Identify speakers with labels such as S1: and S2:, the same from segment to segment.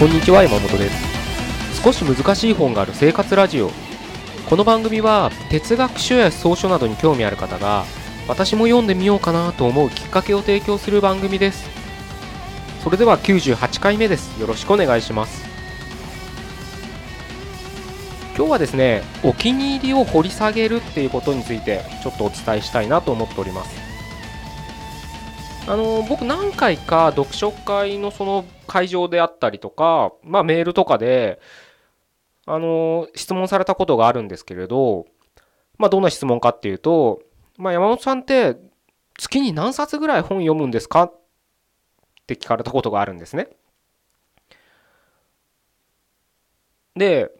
S1: こんにちは山本です。少し難しい本がある生活ラジオ。この番組は哲学書や草書などに興味ある方が私も読んでみようかなと思うきっかけを提供する番組です。それでは98回目です。よろしくお願いします。今日はですねお気に入りを掘り下げるっていうことについてちょっとお伝えしたいなと思っております。あの僕何回か読書会のその会場であったりとか、まあ、メールとかであの質問されたことがあるんですけれど、まあ、どんな質問かっていうと、まあ、山本さんって月に何冊ぐらい本読むんですかって聞かれたことがあるんですね。で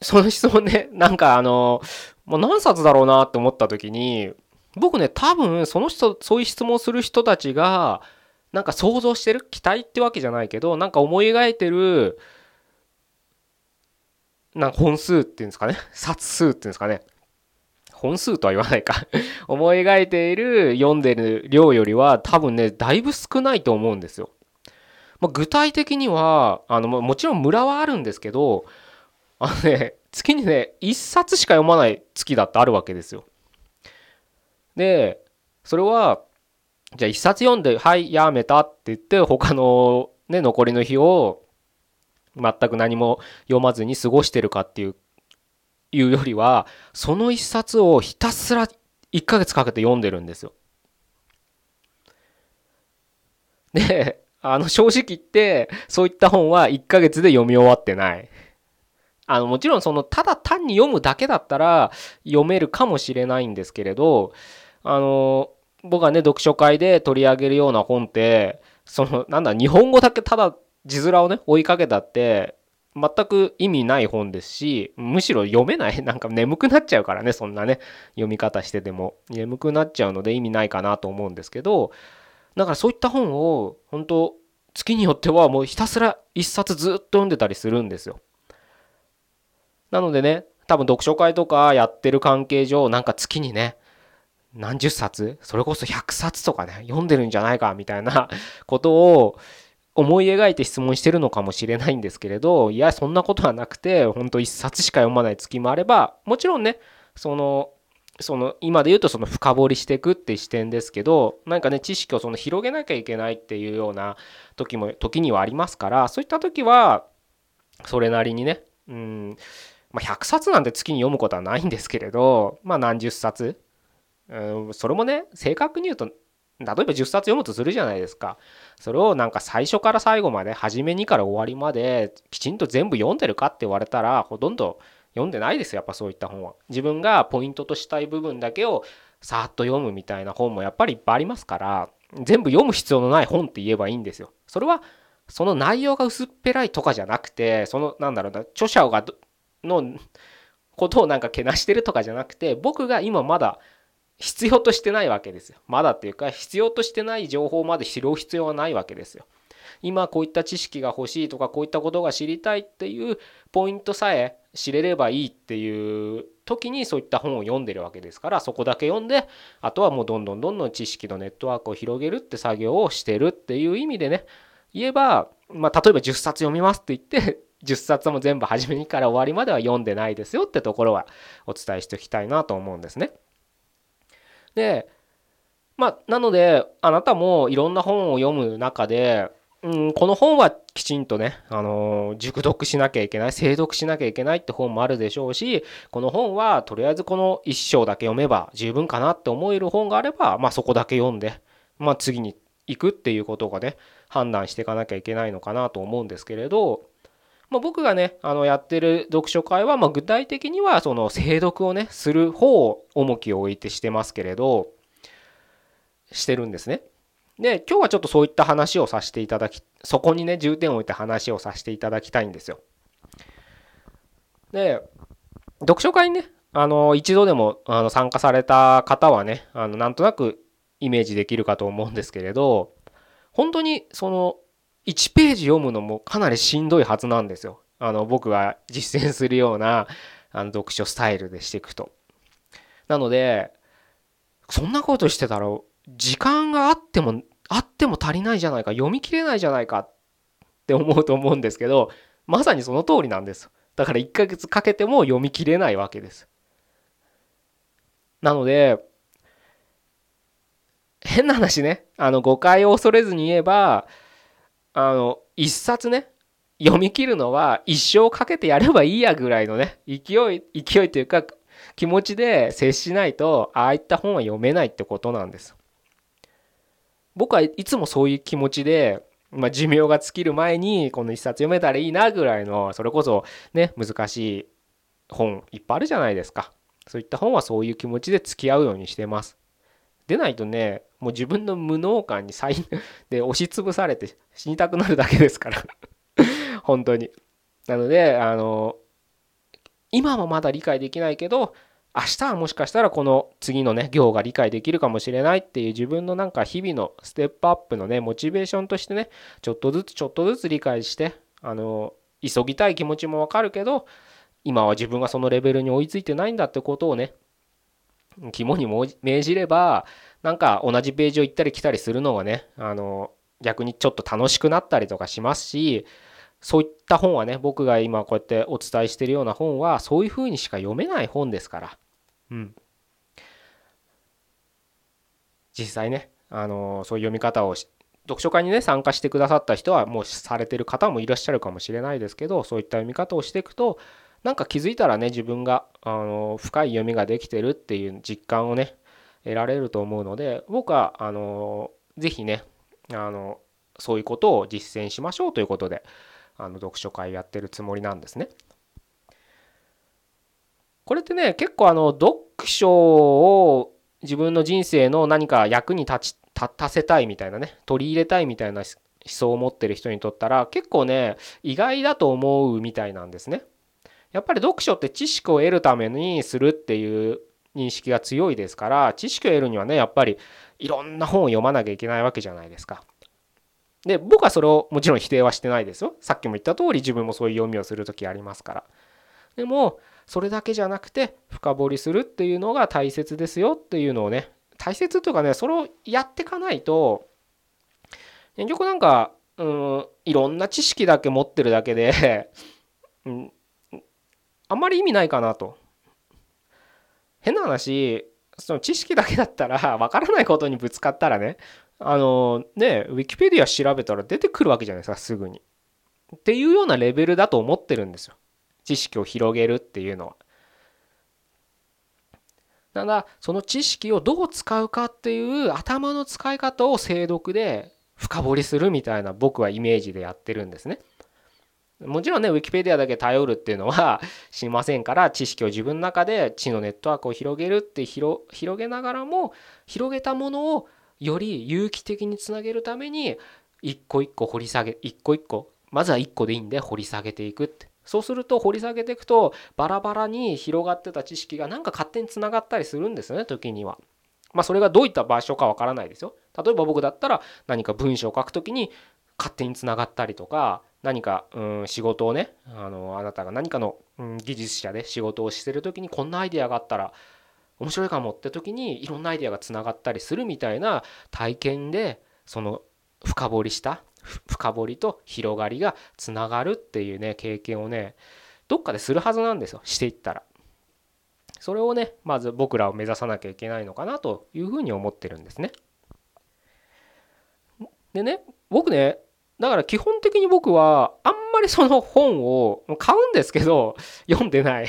S1: その質問ね、なんかあの、もう何冊だろうなって思った時に、僕ね、多分その人、そういう質問する人たちが、なんか想像してる期待ってわけじゃないけど、なんか思い描いてる、なんか本数っていうんですかね。冊数っていうんですかね。本数とは言わないか 思い描いている読んでる量よりは多分ね、だいぶ少ないと思うんですよ。まあ、具体的には、あの、もちろん村はあるんですけど、あのね、月にね、1冊しか読まない月だってあるわけですよ。で、それは、じゃあ1冊読んで、はい、やめたって言って、他のね、残りの日を全く何も読まずに過ごしてるかっていういうよりは、その1冊をひたすら1ヶ月かけて読んでるんですよ。で、あの、正直言って、そういった本は1ヶ月で読み終わってない。あの、もちろんその、ただ単に読むだけだったら読めるかもしれないんですけれど、あの、僕がね、読書会で取り上げるような本って、その、なんだ、日本語だけただ字面をね、追いかけたって、全く意味ない本ですし、むしろ読めない。なんか眠くなっちゃうからね、そんなね、読み方してても。眠くなっちゃうので意味ないかなと思うんですけど、だからそういった本を、本当月によってはもうひたすら一冊ずっと読んでたりするんですよ。なのでね、多分読書会とかやってる関係上、なんか月にね、何十冊？それこそ100冊とかね、読んでるんじゃないかみたいな ことを思い描いて質問してるのかもしれないんですけれど、いや、そんなことはなくて、ほんと1冊しか読まない月もあれば、もちろんね、その、その今で言うとその深掘りしていくって視点ですけど何かね知識をその広げなきゃいけないっていうような時も時にはありますからそういった時はそれなりにねうんまあ、100冊なんて月に読むことはないんですけれど、まあ、何十冊、それもね正確に言うと例えば10冊読むとするじゃないですか。それをなんか最初から最後まで初めにから終わりまできちんと全部読んでるかって言われたらほとんど読んでないですやっぱそういった本は。自分がポイントとしたい部分だけをさーっと読むみたいな本もやっぱりいっぱいありますから全部読む必要のない本って言えばいいんですよ。それはその内容が薄っぺらいとかじゃなくてそのなんだろうな著者がのことをなんかけなしてるとかじゃなくて僕が今まだ必要としてないわけですよ。まだっていうか必要としてない情報まで知る必要はないわけですよ。今こういった知識が欲しいとかこういったことが知りたいっていうポイントさえ知れればいいっていう時にそういった本を読んでるわけですからそこだけ読んであとはもうどんどんどんどん知識のネットワークを広げるって作業をしてるっていう意味でね言えば、まあ、例えば10冊読みますって言って10冊も全部初めにから終わりまでは読んでないですよってところはお伝えしておきたいなと思うんですね。でまあなのであなたもいろんな本を読む中で、うん、この本はきちんとね、あのー、熟読しなきゃいけない精読しなきゃいけないって本もあるでしょうしこの本はとりあえずこの1章だけ読めば十分かなって思える本があれば、まあ、そこだけ読んで、まあ、次に行くっていうことがね判断していかなきゃいけないのかなと思うんですけれどまあ、僕がね、あのやってる読書会は、まあ、具体的にはその精読をね、する方を重きを置いてしてますけれど、してるんですね。で、今日はちょっとそういった話をさせていただき、そこにね、重点を置いて話をさせていただきたいんですよ。で、読書会にね、あの、一度でもあの参加された方はね、あの、なんとなくイメージできるかと思うんですけれど、本当にその1ページ読むのもかなりしんどいはずなんですよ。あの僕が実践するようなあの読書スタイルでしていくと。なのでそんなことしてたら時間があってもあっても足りないじゃないか読み切れないじゃないかって思うと思うんですけどまさにその通りなんですだから1ヶ月かけても読み切れないわけですなので変な話ねあの誤解を恐れずに言えばあの一冊ね読み切るのは一生かけてやればいいやぐらいのね勢い勢いというか気持ちで接しないとああいった本は読めないってことなんです。僕はいつもそういう気持ちで、まあ、寿命が尽きる前にこの一冊読めたらいいなぐらいのそれこそね難しい本いっぱいあるじゃないですか。そういった本はそういう気持ちで付き合うようにしてます。でないとねもう自分の無能感に再 で押しつぶされて死にたくなるだけですから。本当に。なのであの今もまだ理解できないけど明日はもしかしたらこの次のね行が理解できるかもしれないっていう自分のなんか日々のステップアップのねモチベーションとしてねちょっとずつちょっとずつ理解してあの急ぎたい気持ちもわかるけど今は自分がそのレベルに追いついてないんだってことをね肝に銘じればなんか同じページを行ったり来たりするのがねあの逆にちょっと楽しくなったりとかしますしそういった本はね僕が今こうやってお伝えしてるような本はそういうふうにしか読めない本ですから。うん。実際ねあのそういう読み方を読書会にね参加してくださった人はもうされてる方もいらっしゃるかもしれないですけどそういった読み方をしていくとなんか気づいたらね自分があの深い読みができてるっていう実感をね得られると思うので僕はあの是非ねあのそういうことを実践しましょうということであの読書会やってるつもりなんですね。これってね結構あの読書を自分の人生の何か役に立ち立たせたいみたいなね取り入れたいみたいな思想を持ってる人にとったら結構ね意外だと思うみたいなんですね。やっぱり読書って知識を得るためにするっていう認識が強いですから知識を得るにはねやっぱりいろんな本を読まなきゃいけないわけじゃないですか。で僕はそれをもちろん否定はしてないですよ。さっきも言った通り自分もそういう読みをする時ありますから。でもそれだけじゃなくて深掘りするっていうのが大切ですよっていうのをね大切というかねそれをやっていかないと結局なんかうんいろんな知識だけ持ってるだけで、うん、あんまり意味ないかなと。変な話その知識だけだったら分からないことにぶつかったらねあのねウィキペディア調べたら出てくるわけじゃないですかすぐに。っていうようなレベルだと思ってるんですよ知識を広げるっていうのは。ただその知識をどう使うかっていう頭の使い方を精読で深掘りするみたいな僕はイメージでやってるんですね。もちろんね、ウィキペディアだけ頼るっていうのはしませんから、知識を自分の中で知のネットワークを広げるって広げながらも、広げたものをより有機的につなげるために、一個一個掘り下げ、一個一個、まずは一個でいいんで掘り下げていくって。そうすると掘り下げていくと、バラバラに広がってた知識がなんか勝手につながったりするんですね、時には。まあそれがどういった場所かわからないですよ。例えば僕だったら何か文章を書くときに勝手につながったりとか、何か、うん、仕事をねあのあなたが何かの、うん、技術者で仕事をしてる時にこんなアイデアがあったら面白いかもって時にいろんなアイデアがつながったりするみたいな体験でその深掘りした深掘りと広がりがつながるっていうね経験をねどっかでするはずなんですよしていったら。それをねまず僕らを目指さなきゃいけないのかなというふうに思ってるんですね。でね僕ねだから基本的に僕はあんまりその本を買うんですけど読んでない。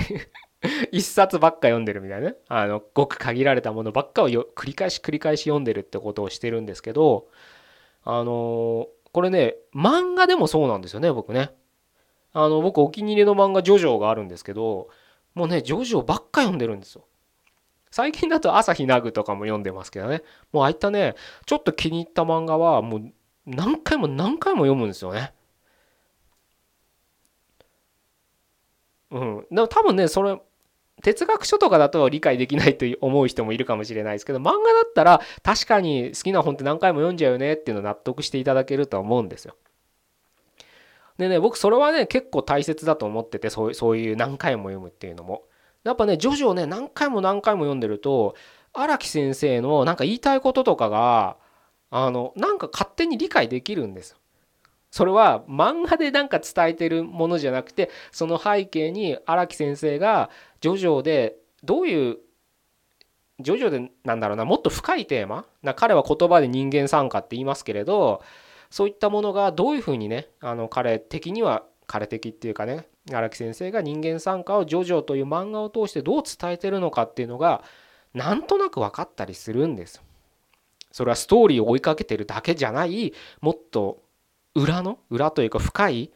S1: 一冊ばっか読んでるみたいなね。あのごく限られたものばっかを繰り返し繰り返し読んでるってことをしてるんですけどあのこれね漫画でもそうなんですよね僕ね。あの僕お気に入りの漫画ジョジョがあるんですけどもうねジョジョばっか読んでるんですよ。最近だと朝日奈ぐとかも読んでますけどね。もうああいったねちょっと気に入った漫画はもう何回も何回も読むんですよね。うん、でも多分ねそれ哲学書とかだと理解できないと思う人もいるかもしれないですけど漫画だったら確かに好きな本って何回も読んじゃうよねっていうのを納得していただけるとは思うんですよ。でね僕それはね結構大切だと思っててそうそういう何回も読むっていうのも。やっぱねジョジョね何回も何回も読んでると荒木先生のなんか言いたいこととかがあのなんか勝手に理解できるんですよ。それは漫画でなんか伝えてるものじゃなくてその背景に荒木先生がジョジョでどういうジョジョでなんだろうなもっと深いテーマな彼は言葉で人間参加って言いますけれどそういったものがどういうふうにねあの彼的には彼的っていうかね荒木先生が人間参加をジョジョという漫画を通してどう伝えてるのかっていうのがなんとなく分かったりするんです。それはストーリーを追いかけてるだけじゃないもっと裏の裏というか深い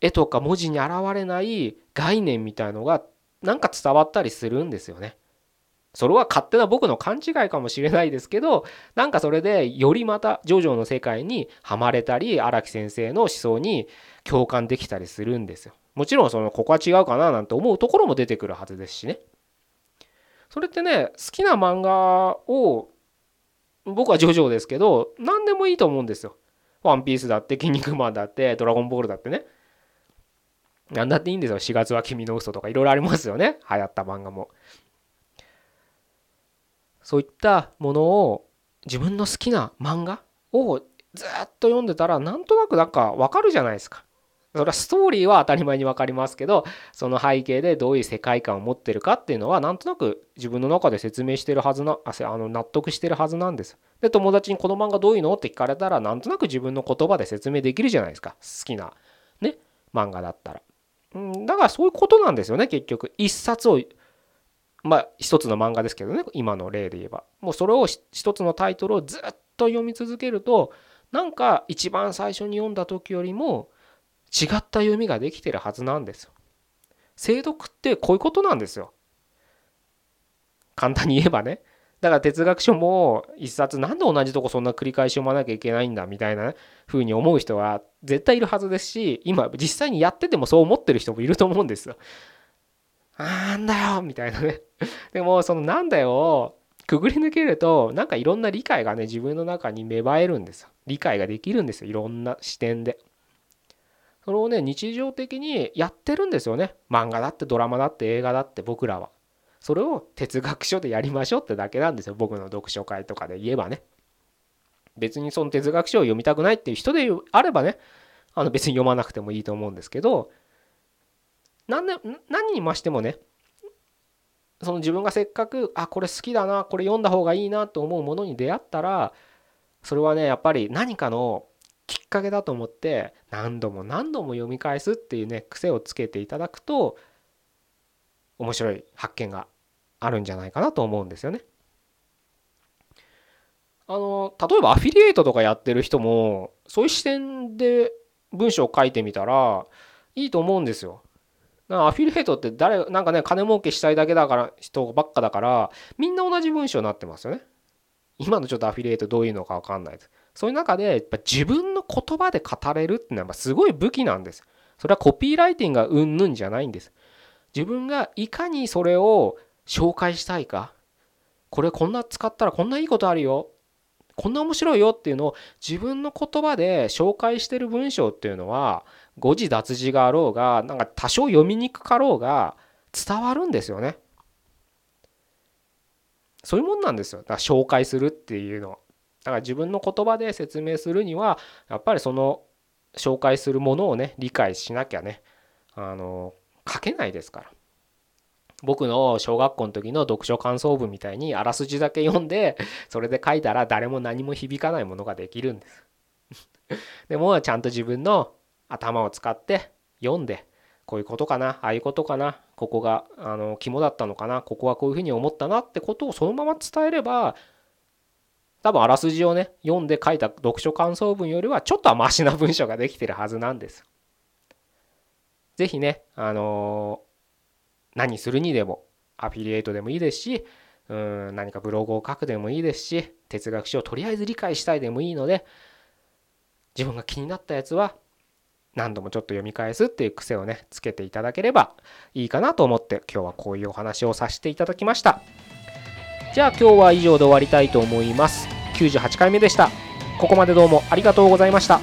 S1: 絵とか文字に現れない概念みたいのがなんか伝わったりするんですよね。それは勝手な僕の勘違いかもしれないですけどなんかそれでよりまたジョジョの世界にはまれたり荒木先生の思想に共感できたりするんですよ。もちろんそのここは違うかななんて思うところも出てくるはずですしね。それってね好きな漫画を僕はジョジョですけど何でもいいと思うんですよ。ワンピースだって、筋肉マンだって、ドラゴンボールだってね。なんだっていいんですよ。4月は君の嘘とかいろいろありますよね。流行った漫画も。そういったものを自分の好きな漫画をずっと読んでたらなんとなくなんかわかるじゃないですか。それはストーリーは当たり前に分かりますけどその背景でどういう世界観を持ってるかっていうのはなんとなく自分の中で説明してるはずなあの納得してるはずなんです。で友達にこの漫画どういうのって聞かれたらなんとなく自分の言葉で説明できるじゃないですか好きなね漫画だったら。だからそういうことなんですよね結局一冊をまあ一つの漫画ですけどね今の例で言えばもうそれを一つのタイトルをずっと読み続けるとなんか一番最初に読んだ時よりも違った読みができてるはずなんですよ。精読ってこういうことなんですよ。簡単に言えばね。だから哲学書も一冊なんで同じとこそんな繰り返し読まなきゃいけないんだみたいな風に思う人は絶対いるはずですし今実際にやっててもそう思ってる人もいると思うんですよ。なんだよみたいなね。でもそのなんだよくぐり抜けるとなんかいろんな理解がね自分の中に芽生えるんですよ。理解ができるんですよいろんな視点で。それをね日常的にやってるんですよね。漫画だってドラマだって映画だって僕らは。それを哲学書でやりましょうってだけなんですよ。僕の読書会とかで言えばね。別にその哲学書を読みたくないっていう人であればね。あの別に読まなくてもいいと思うんですけど。何で何にましてもね。その自分がせっかくあこれ好きだなこれ読んだ方がいいなと思うものに出会ったらそれはねやっぱり何かのかけだと思って何度も何度も読み返すっていうね癖をつけていただくと面白い発見があるんじゃないかなと思うんですよね。あの例えばアフィリエイトとかやってる人もそういう視点で文章を書いてみたらいいと思うんですよ。アフィリエイトって誰なんかね金儲けしたいだけだから人ばっかだからみんな同じ文章になってますよね。今のちょっとアフィリエイトどういうのか分かんないです。そういう中でやっぱ自分の言葉で語れるっていうのはすごい武器なんです。それはコピーライティングがうんぬんじゃないんです。自分がいかにそれを紹介したいか。これこんな使ったらこんないいことあるよ。こんな面白いよっていうのを自分の言葉で紹介してる文章っていうのは誤字脱字があろうがなんか多少読みにくかろうが伝わるんですよね。そういうもんなんですよ。だから紹介するっていうのは。だから自分の言葉で説明するにはやっぱりその紹介するものをね理解しなきゃねあの書けないですから。僕の小学校の時の読書感想文みたいにあらすじだけ読んでそれで書いたら誰も何も響かないものができるんです。でもちゃんと自分の頭を使って読んでこういうことかなああいうことかなここがあの肝だったのかなここはこういうふうに思ったなってことをそのまま伝えれば多分あらすじをね読んで書いた読書感想文よりはちょっとはマシな文章ができてるはずなんです。是非ねあのー、何するにでもアフィリエイトでもいいですしうん何かブログを書くでもいいですし哲学書をとりあえず理解したいでもいいので自分が気になったやつは何度もちょっと読み返すっていう癖をねつけていただければいいかなと思って今日はこういうお話をさせていただきました。じゃあ今日は以上で終わりたいと思います。98回目でした。ここまでどうもありがとうございました。